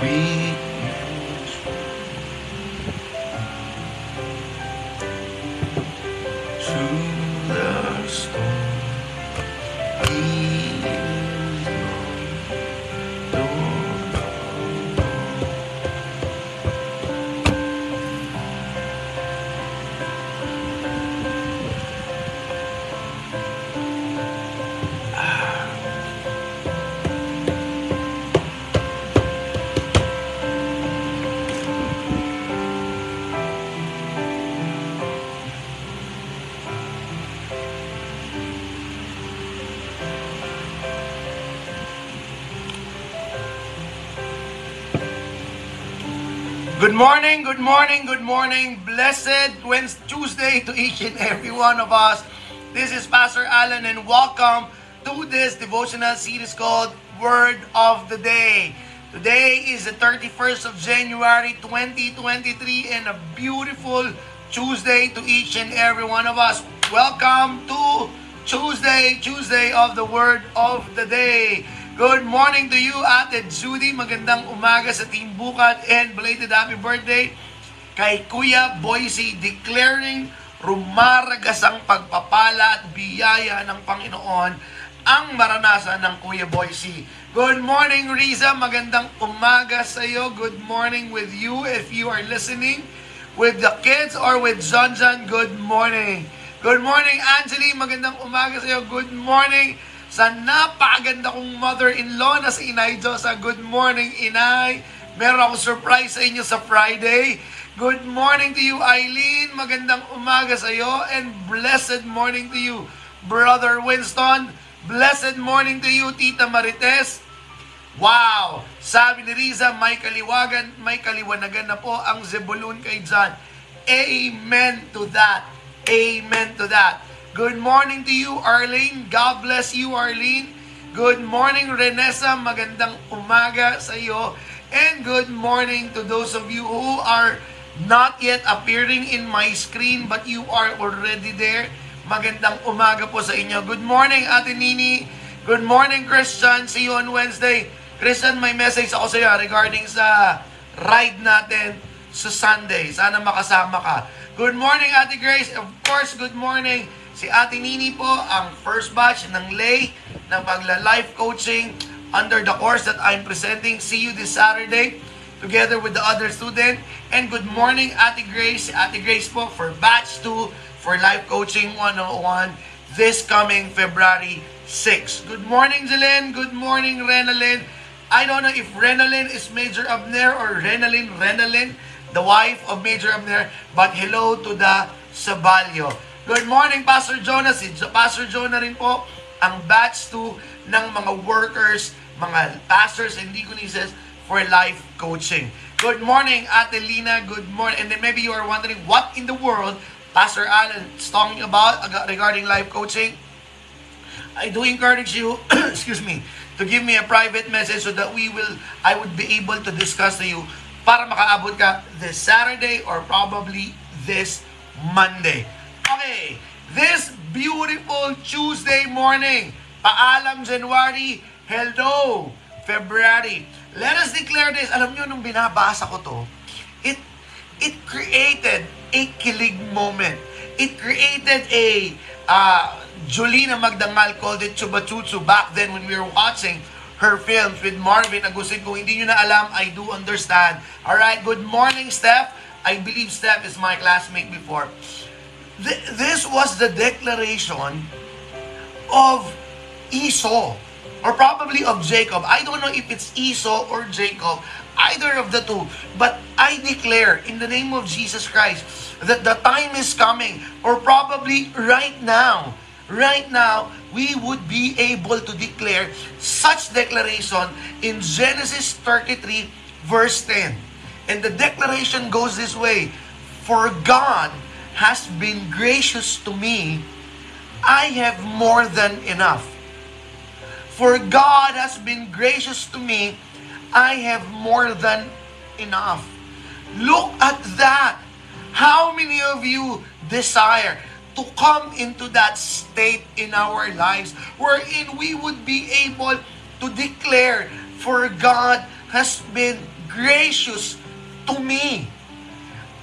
We Good morning, good morning, good morning. Blessed Wednesday, Tuesday to each and every one of us. This is Pastor Allen and welcome to this devotional series called Word of the Day. Today is the 31st of January 2023 and a beautiful Tuesday to each and every one of us. Welcome to Tuesday, Tuesday of the Word of the Day. Good morning to you, Ate Judy. Magandang umaga sa Team Bukat and belated happy birthday kay Kuya Boise declaring rumaragas ang pagpapala at biyaya ng Panginoon ang maranasan ng Kuya Boise. Good morning, Riza. Magandang umaga sa iyo. Good morning with you if you are listening with the kids or with John. Good morning. Good morning, Angeli. Magandang umaga sa iyo. Good morning sa napakaganda kong mother-in-law na si Inay Josa. Good morning, Inay. Meron akong surprise sa inyo sa Friday. Good morning to you, Eileen. Magandang umaga sa iyo and blessed morning to you, Brother Winston. Blessed morning to you, Tita Marites. Wow! Sabi ni Riza, may kaliwagan, may kaliwanagan na po ang Zebulun kay John. Amen to that. Amen to that. Good morning to you, Arlene. God bless you, Arlene. Good morning, Renessa. Magandang umaga sa iyo. And good morning to those of you who are not yet appearing in my screen but you are already there. Magandang umaga po sa inyo. Good morning, Ate Nini. Good morning, Christian. See you on Wednesday. Christian, may message ako sa iyo regarding sa ride natin sa Sunday. Sana makasama ka. Good morning, Ate Grace. Of course, good morning. Si Ate Nini po, ang first batch ng lay ng pagla-life coaching under the course that I'm presenting. See you this Saturday together with the other student. And good morning, Ate Grace. Ate Grace po for batch 2 for life coaching 101 this coming February 6. Good morning, Jelen. Good morning, Renalyn. I don't know if Renalyn is Major Abner or Renalyn Renalyn, the wife of Major Abner, but hello to the Sabalyo. Good morning, Pastor Jonah. Si Pastor Jonah rin po, ang batch 2 ng mga workers, mga pastors and deaconesses for life coaching. Good morning, Ate Lina. Good morning. And then maybe you are wondering, what in the world Pastor Alan is talking about regarding life coaching? I do encourage you, excuse me, to give me a private message so that we will, I would be able to discuss to you para makaabot ka this Saturday or probably this Monday. Okay, this beautiful Tuesday morning, paalam January, hello February. Let us declare this. Alam nyo, nung binabasa ko to, it, it created a kilig moment. It created a, uh, Jolina Magdangal called it Chubachuchu back then when we were watching her films with Marvin Agustin. Kung hindi nyo na alam, I do understand. Alright, good morning, Steph. I believe Steph is my classmate before. Th- this was the declaration of Esau or probably of Jacob. I don't know if it's Esau or Jacob, either of the two. But I declare in the name of Jesus Christ that the time is coming, or probably right now, right now, we would be able to declare such declaration in Genesis 33, verse 10. And the declaration goes this way For God has been gracious to me, I have more than enough. For God has been gracious to me, I have more than enough. Look at that. How many of you desire to come into that state in our lives wherein we would be able to declare, For God has been gracious to me.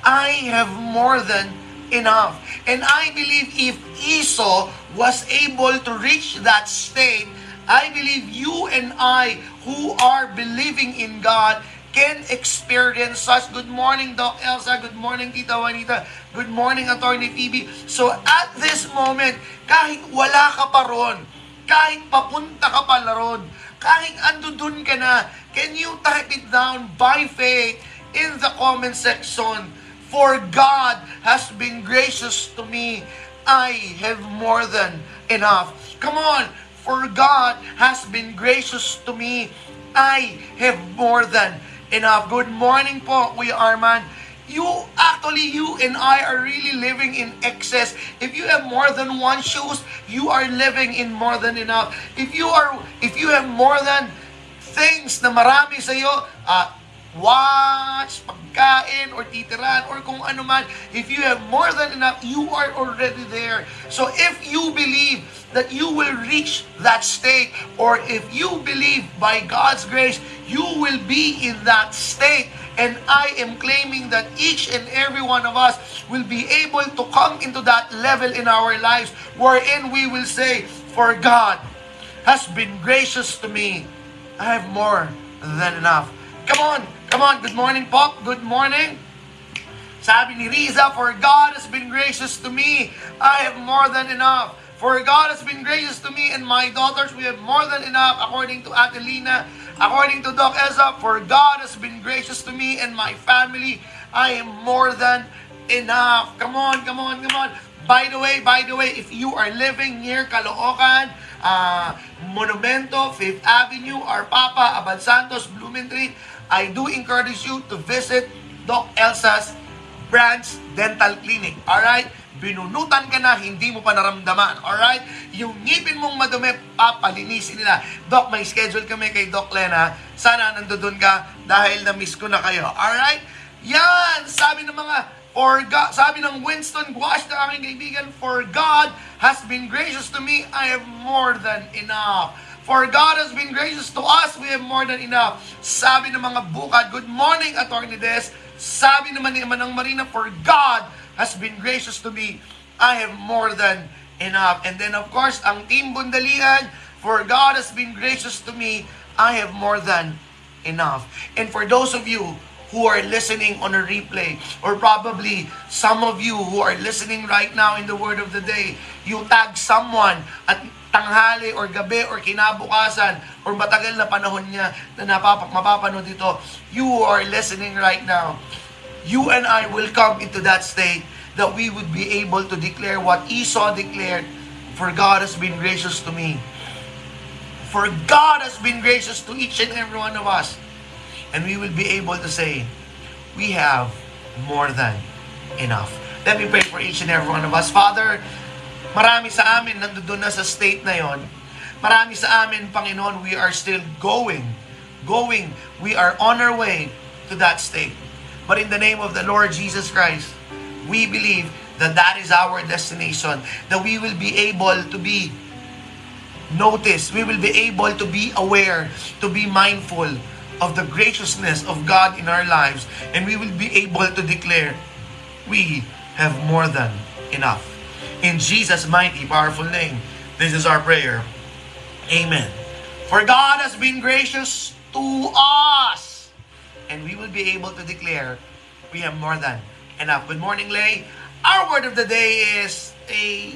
I have more than enough. And I believe if Esau was able to reach that state, I believe you and I who are believing in God can experience such. Good morning, Doc Elsa. Good morning, Tita Juanita. Good morning, Attorney Phoebe. So at this moment, kahit wala ka pa ron, kahit papunta ka pa ron, kahit ando dun ka na, can you type it down by faith in the comment section? For God has been gracious to me. I have more than enough. Come on. For God has been gracious to me. I have more than enough. Good morning po, Kuya Arman. You, actually, you and I are really living in excess. If you have more than one shoes, you are living in more than enough. If you are, if you have more than things na marami sa iyo, uh, watch, pagkain, or titiran, or kung ano man, if you have more than enough, you are already there. So if you believe that you will reach that state, or if you believe by God's grace, you will be in that state. And I am claiming that each and every one of us will be able to come into that level in our lives wherein we will say, For God has been gracious to me. I have more than enough. Come on, come on. Good morning, Pop. Good morning. Sabi ni Riza, For God has been gracious to me. I have more than enough. For God has been gracious to me and my daughters. We have more than enough, according to Adelina. According to Doc Eza, for God has been gracious to me and my family. I am more than enough. Come on, come on, come on. By the way, by the way, if you are living near Caloocan, uh, Monumento, Fifth Avenue, or Papa, Abad Santos, Blumentritt, I do encourage you to visit Doc Elsa's Branch Dental Clinic. Alright? binunutan ka na, hindi mo pa naramdaman. Alright? Yung ngipin mong madumi, papalinisin nila. Doc, may schedule kami kay Doc Lena. Sana nandoon ka dahil na-miss ko na kayo. Alright? Yan! Sabi ng mga For God, sabi ng Winston Guash na aking kaibigan, For God has been gracious to me, I have more than enough. For God has been gracious to us, we have more than enough. Sabi ng mga bukad, Good morning, Attorney Des. Sabi naman ni Manang Marina, For God has been gracious to me. I have more than enough. And then of course, ang Team Bundalian, for God has been gracious to me, I have more than enough. And for those of you who are listening on a replay, or probably some of you who are listening right now in the word of the day, you tag someone at tanghali or gabi or kinabukasan or matagal na panahon niya na napap- mapapanood dito, you are listening right now you and I will come into that state that we would be able to declare what Esau declared, for God has been gracious to me. For God has been gracious to each and every one of us. And we will be able to say, we have more than enough. Let me pray for each and every one of us. Father, marami sa amin nandoon na sa state na yon. Marami sa amin, Panginoon, we are still going. Going. We are on our way to that state. But in the name of the Lord Jesus Christ, we believe that that is our destination, that we will be able to be noticed, we will be able to be aware, to be mindful of the graciousness of God in our lives, and we will be able to declare, we have more than enough. In Jesus' mighty, powerful name, this is our prayer. Amen. For God has been gracious to us and we will be able to declare we have more than enough. Good morning, Lay. Our word of the day is a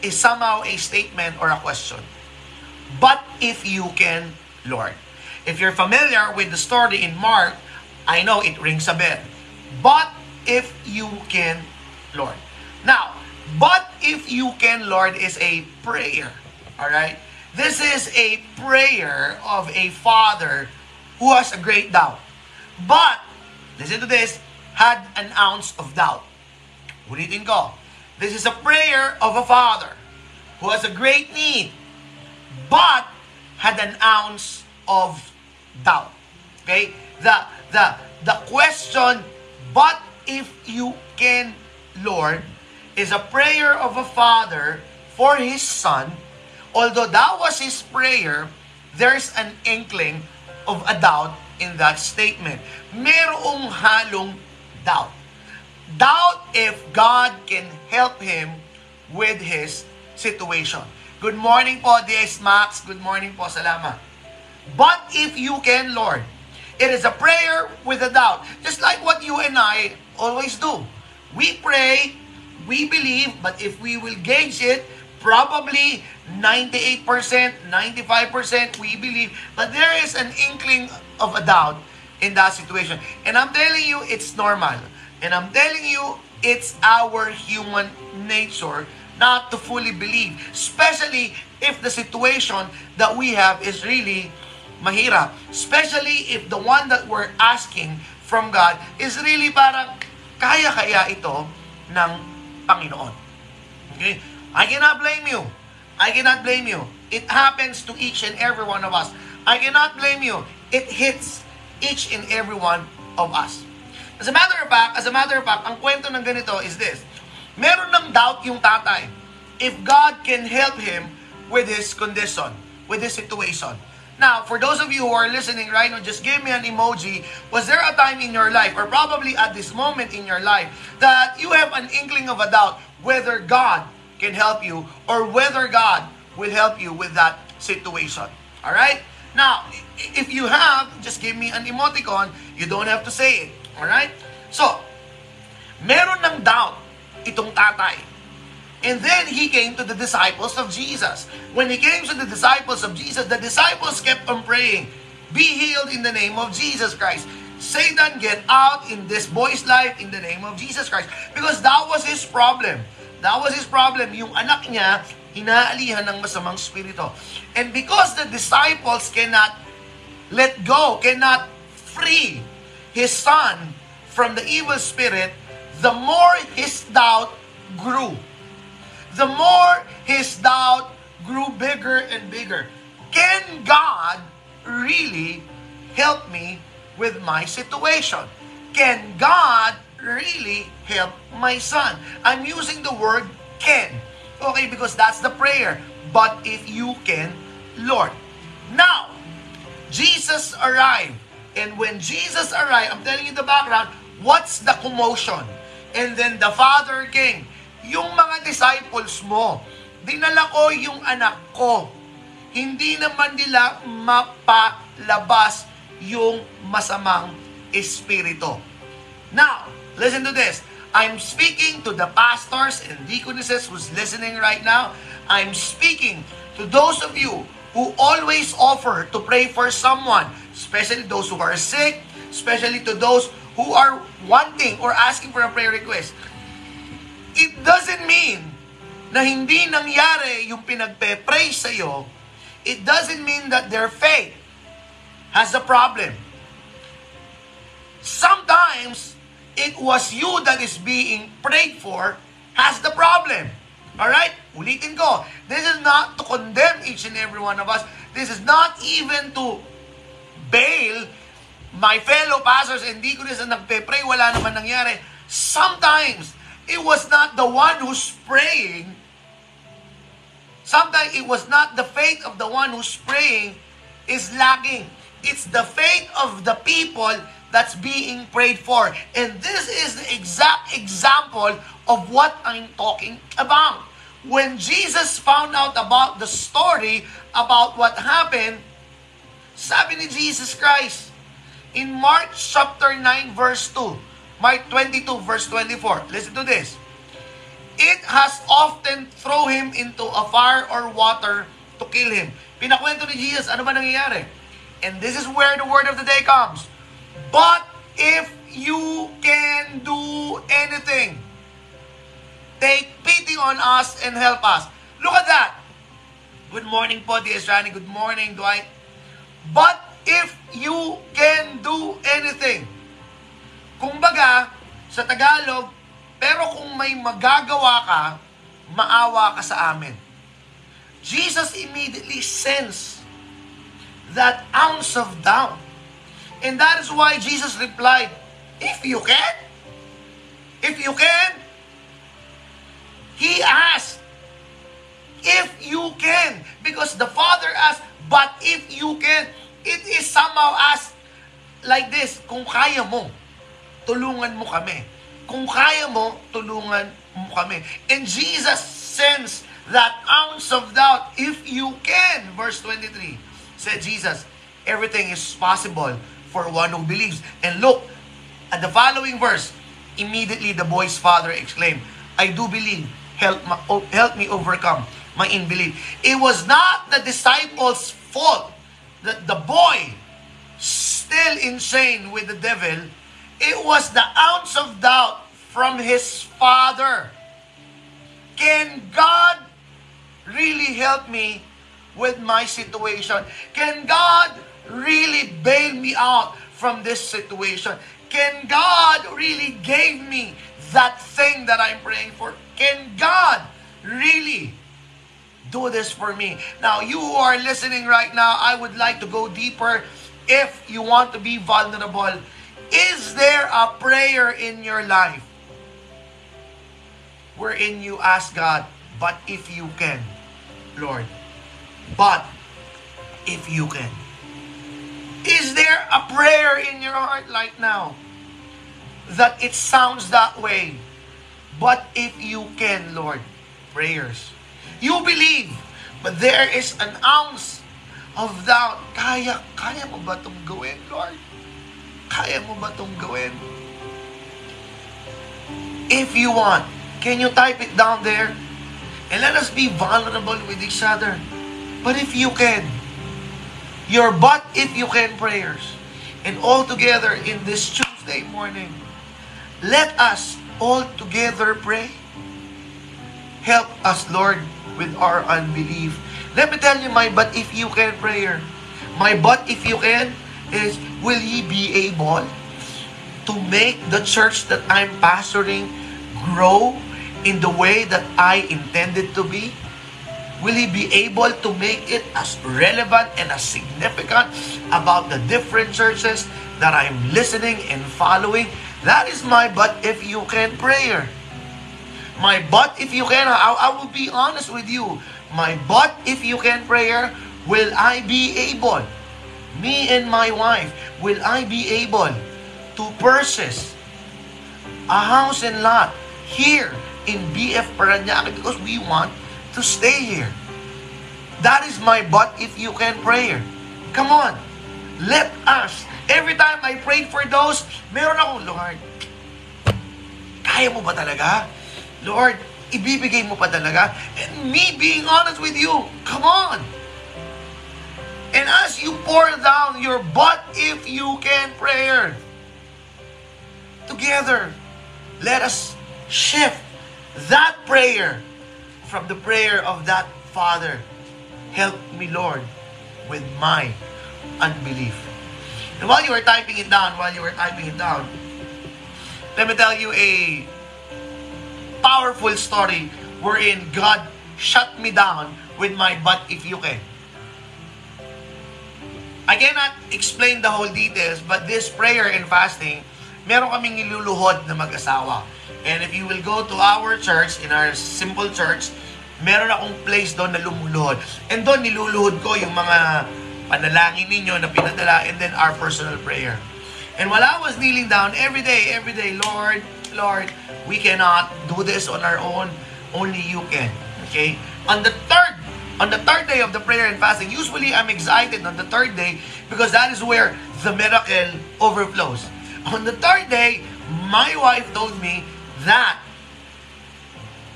is somehow a statement or a question. But if you can, Lord. If you're familiar with the story in Mark, I know it rings a bell. But if you can, Lord. Now, but if you can, Lord, is a prayer. All right? This is a prayer of a father who has a great doubt. But, listen to this, had an ounce of doubt. Ulitin ko. This is a prayer of a father who has a great need, but had an ounce of doubt. Okay? The, the, the question, but if you can, Lord, is a prayer of a father for his son. Although that was his prayer, there's an inkling of a doubt in that statement. Merong halong doubt. Doubt if God can help him with his situation. Good morning po, DS Max. Good morning po, salamat. But if you can, Lord, it is a prayer with a doubt. Just like what you and I always do. We pray, we believe, but if we will gauge it, probably 98%, 95% we believe, but there is an inkling of a doubt in that situation. And I'm telling you, it's normal. And I'm telling you, it's our human nature not to fully believe, especially if the situation that we have is really mahirap. Especially if the one that we're asking from God is really parang kaya-kaya ito ng Panginoon. Okay? I cannot blame you. I cannot blame you. It happens to each and every one of us. I cannot blame you. It hits each and every one of us. As a matter of fact, as a matter of fact, ang kwento ng ganito is this. Meron ng doubt yung tatay if God can help him with his condition, with his situation. Now, for those of you who are listening right now, just give me an emoji. Was there a time in your life, or probably at this moment in your life, that you have an inkling of a doubt whether God can help you or whether God will help you with that situation? All right? Now, if you have, just give me an emoticon. You don't have to say it. All right? So, meron ng doubt itong tatay. And then he came to the disciples of Jesus. When he came to the disciples of Jesus, the disciples kept on praying, Be healed in the name of Jesus Christ. Satan, get out in this boy's life in the name of Jesus Christ. Because that was his problem. That was his problem. Yung anak niya, inaalihan ng masamang spirito. And because the disciples cannot let go, cannot free his son from the evil spirit, the more his doubt grew. The more his doubt grew bigger and bigger. Can God really help me with my situation? Can God really help my son? I'm using the word can. Okay, because that's the prayer. But if you can, Lord. Now, Jesus arrived. And when Jesus arrived, I'm telling you the background, what's the commotion? And then the Father came yung mga disciples mo, dinala ko yung anak ko. Hindi naman nila mapalabas yung masamang espiritu. Now, listen to this. I'm speaking to the pastors and deaconesses who's listening right now. I'm speaking to those of you who always offer to pray for someone, especially those who are sick, especially to those who are wanting or asking for a prayer request it doesn't mean na hindi nangyari yung pinagpe-pray sa'yo, it doesn't mean that their faith has a problem. Sometimes, it was you that is being prayed for has the problem. Alright? Ulitin ko. This is not to condemn each and every one of us. This is not even to bail my fellow pastors and deaconess na nagpe-pray, wala naman nangyari. Sometimes, It was not the one who's praying. Sometimes it was not the faith of the one who's praying is lacking. It's the faith of the people that's being prayed for. And this is the exact example of what I'm talking about. When Jesus found out about the story about what happened, sabi ni Jesus Christ, in Mark chapter 9 verse 2, Mark 22 verse 24. Listen to this. It has often throw him into a fire or water to kill him. Pinakwento ni Jesus, ano ba nangyayari? And this is where the word of the day comes. But if you can do anything, take pity on us and help us. Look at that. Good morning po, D.S. Rani. Good morning, Dwight. But if you can do anything, Kumbaga, sa Tagalog, pero kung may magagawa ka, maawa ka sa amin. Jesus immediately sensed that ounce of doubt. And that is why Jesus replied, If you can, if you can, He asked, If you can, because the Father asked, But if you can, it is somehow asked like this, kung kaya mo, tulungan mo kami. Kung kaya mo, tulungan mo kami. And Jesus sends that ounce of doubt if you can. Verse 23 said Jesus, everything is possible for one who believes. And look, at the following verse, immediately the boy's father exclaimed, I do believe, help, ma- help me overcome my unbelief. It was not the disciples' fault that the boy, still insane with the devil, it was the ounce of doubt from his father. Can God really help me with my situation? Can God really bail me out from this situation? Can God really give me that thing that I'm praying for? Can God really do this for me? Now, you who are listening right now, I would like to go deeper. If you want to be vulnerable, is there a prayer in your life wherein you ask God, but if you can, Lord, but if you can. Is there a prayer in your heart right now that it sounds that way? But if you can, Lord, prayers. You believe, but there is an ounce of doubt. Kaya, kaya mo ba itong gawin, Lord? Kaya mo ba itong gawin? If you want, can you type it down there? And let us be vulnerable with each other. But if you can, your but if you can prayers. And all together in this Tuesday morning, let us all together pray. Help us, Lord, with our unbelief. Let me tell you my but if you can prayer. My but if you can is will he be able to make the church that I'm pastoring grow in the way that I intended to be? Will he be able to make it as relevant and as significant about the different churches that I'm listening and following? That is my but if you can prayer. My but if you can, I, I will be honest with you. My but if you can prayer, will I be able, me and my wife, will I be able to purchase a house and lot here in BF Paranaque because we want to stay here. That is my but if you can prayer. Come on. Let us. Every time I pray for those, meron akong, Lord, kaya mo ba talaga? Lord, ibibigay mo pa talaga? And me being honest with you, come on. And as you pour down your but if you can prayer, together, let us shift that prayer from the prayer of that Father. Help me, Lord, with my unbelief. And while you were typing it down, while you were typing it down, let me tell you a powerful story wherein God shut me down with my but if you can. I cannot explain the whole details, but this prayer and fasting, meron kaming niluluhod na mag-asawa. And if you will go to our church, in our simple church, meron akong place doon na lumuluhod. And doon niluluhod ko yung mga panalangin ninyo na pinadala and then our personal prayer. And while I was kneeling down every day, every day, Lord, Lord, we cannot do this on our own. Only you can. Okay? On the third, on the third day of the prayer and fasting, usually I'm excited on the third day because that is where the miracle overflows. On the third day, my wife told me that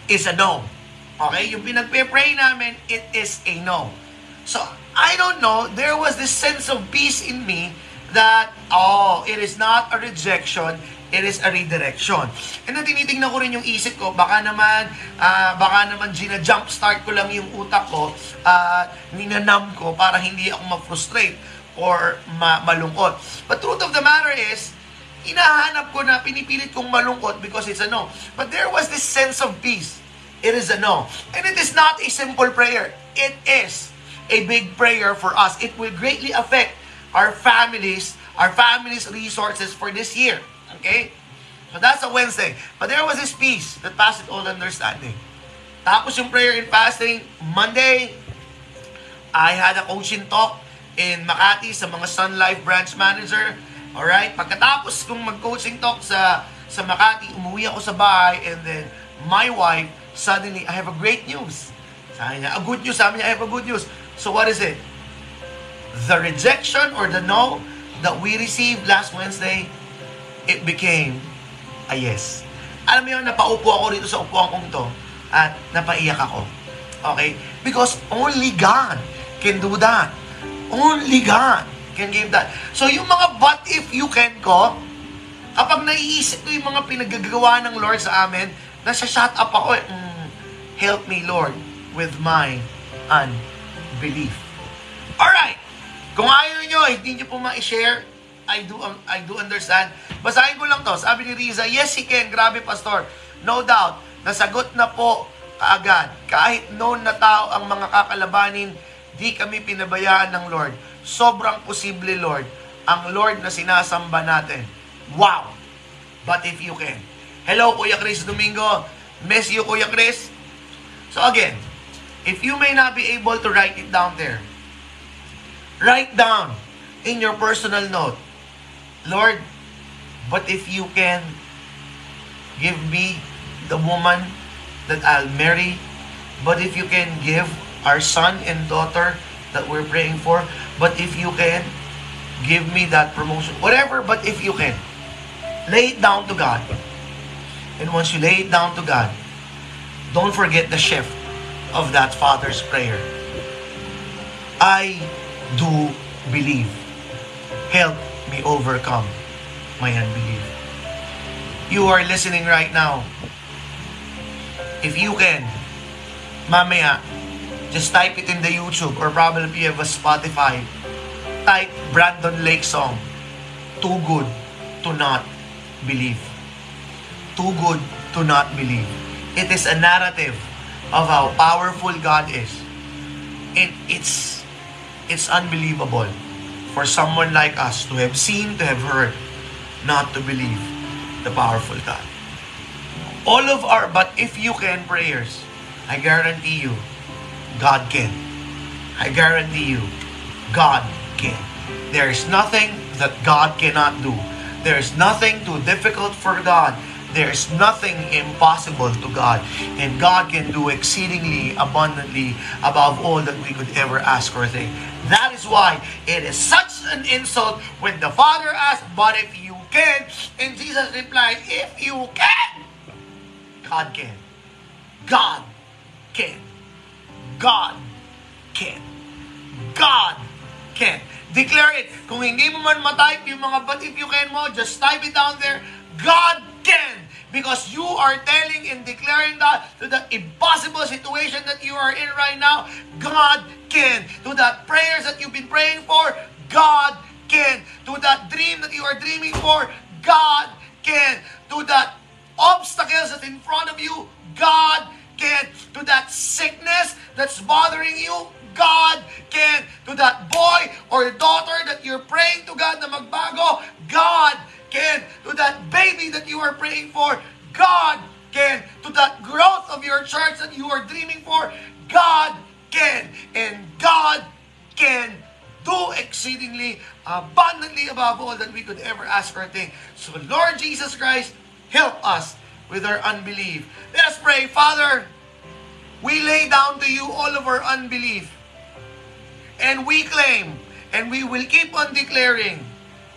is a no. Okay? Yung pinagpe-pray namin, it is a no. So, I don't know, there was this sense of peace in me that, oh, it is not a rejection, it is a redirection. And then tinitingnan ko rin yung isip ko, baka naman, uh, baka naman gina-jump start ko lang yung utak ko, uh, ninanam ko para hindi ako ma-frustrate or ma- malungkot. But truth of the matter is, inahanap ko na pinipilit kong malungkot because it's a no. But there was this sense of peace. It is a no. And it is not a simple prayer. It is a big prayer for us. It will greatly affect our families, our families' resources for this year. Okay? So that's a Wednesday. But there was this peace that passed all understanding. Tapos yung prayer and fasting, Monday, I had a coaching talk in Makati sa mga Sun Life branch manager. Alright? Pagkatapos kong mag-coaching talk sa sa Makati, umuwi ako sa bahay and then my wife, suddenly, I have a great news. Sabi niya, a good news. Sabi niya, I have a good news. So what is it? The rejection or the no that we received last Wednesday, it became a yes. Alam mo yun, napaupo ako dito sa upuan kong to at napaiyak ako. Okay? Because only God can do that. Only God can give that. So yung mga but if you can ko, kapag naiisip ko yung mga pinagagawa ng Lord sa amin, nasa shut up ako eh, mm, help me Lord with my unbelief. Alright, kung ayaw nyo, hindi nyo po ma-share, I do um, I do understand. Basahin ko lang to. Sabi ni Riza, yes, he can. Grabe, Pastor. No doubt. Nasagot na po kaagad. Kahit known na tao ang mga kakalabanin, di kami pinabayaan ng Lord. Sobrang posible, Lord, ang Lord na sinasamba natin. Wow! But if you can. Hello, Kuya Chris Domingo. Miss you, Kuya Chris. So again, if you may not be able to write it down there, write down in your personal note, Lord, but if you can give me the woman that I'll marry, but if you can give our son and daughter that we're praying for, but if you can give me that promotion, whatever, but if you can, lay it down to God. And once you lay it down to God, don't forget the shift of that father's prayer. I do believe. Help me overcome my unbelief. You are listening right now. If you can, mamaya, just type it in the YouTube or probably you have a Spotify. Type Brandon Lake song. Too good to not believe. Too good to not believe. It is a narrative of how powerful God is. And it's it's unbelievable for someone like us to have seen, to have heard, not to believe the powerful God. All of our, but if you can prayers, I guarantee you, God can. I guarantee you, God can. There is nothing that God cannot do. There is nothing too difficult for God. There is nothing impossible to God. And God can do exceedingly abundantly above all that we could ever ask or think. That is why it is such an insult when the Father asked, But if you can, and Jesus replied, If you can, God can. God can. God can. God can. Declare it. Kung hindi mo man matype yung mga but if you can mo, just type it down there. God can. Because you are telling and declaring that to the impossible situation that you are in right now, God can. To that prayers that you've been praying for, God can. To that dream that you are dreaming for, God can. To that obstacles that's in front of you, God can. To that sickness that's bothering you, God can. To that boy or daughter that you're praying to God na magbago, God can. To that baby that you are praying for, God can. To that growth of your church that you are dreaming for, God can. And God can do exceedingly abundantly above all that we could ever ask or think. So Lord Jesus Christ, help us with our unbelief. Let us pray. Father, we lay down to you all of our unbelief. And we claim, and we will keep on declaring,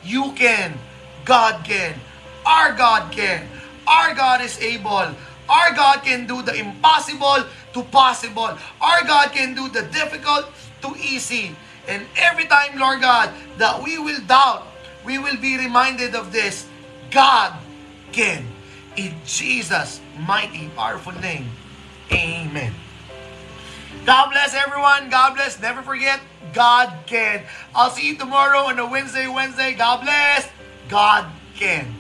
you can, God can, our God can, our God is able, our God can do the impossible to possible, our God can do the difficult to easy. And every time, Lord God, that we will doubt, we will be reminded of this. God can. In Jesus' mighty, powerful name. Amen. God bless everyone. God bless. Never forget, God can. I'll see you tomorrow on a Wednesday, Wednesday. God bless. God can.